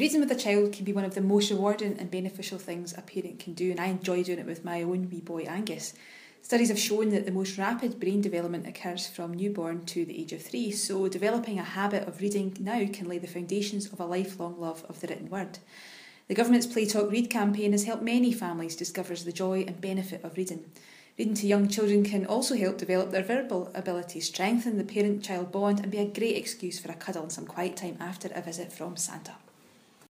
reading with a child can be one of the most rewarding and beneficial things a parent can do, and I enjoy doing it with my own wee boy Angus. Studies have shown that the most rapid brain development occurs from newborn to the age of three, so developing a habit of reading now can lay the foundations of a lifelong love of the written word. The government's Play Talk Read campaign has helped many families discover the joy and benefit of reading. Reading to young children can also help develop their verbal ability, strengthen the parent child bond, and be a great excuse for a cuddle and some quiet time after a visit from Santa.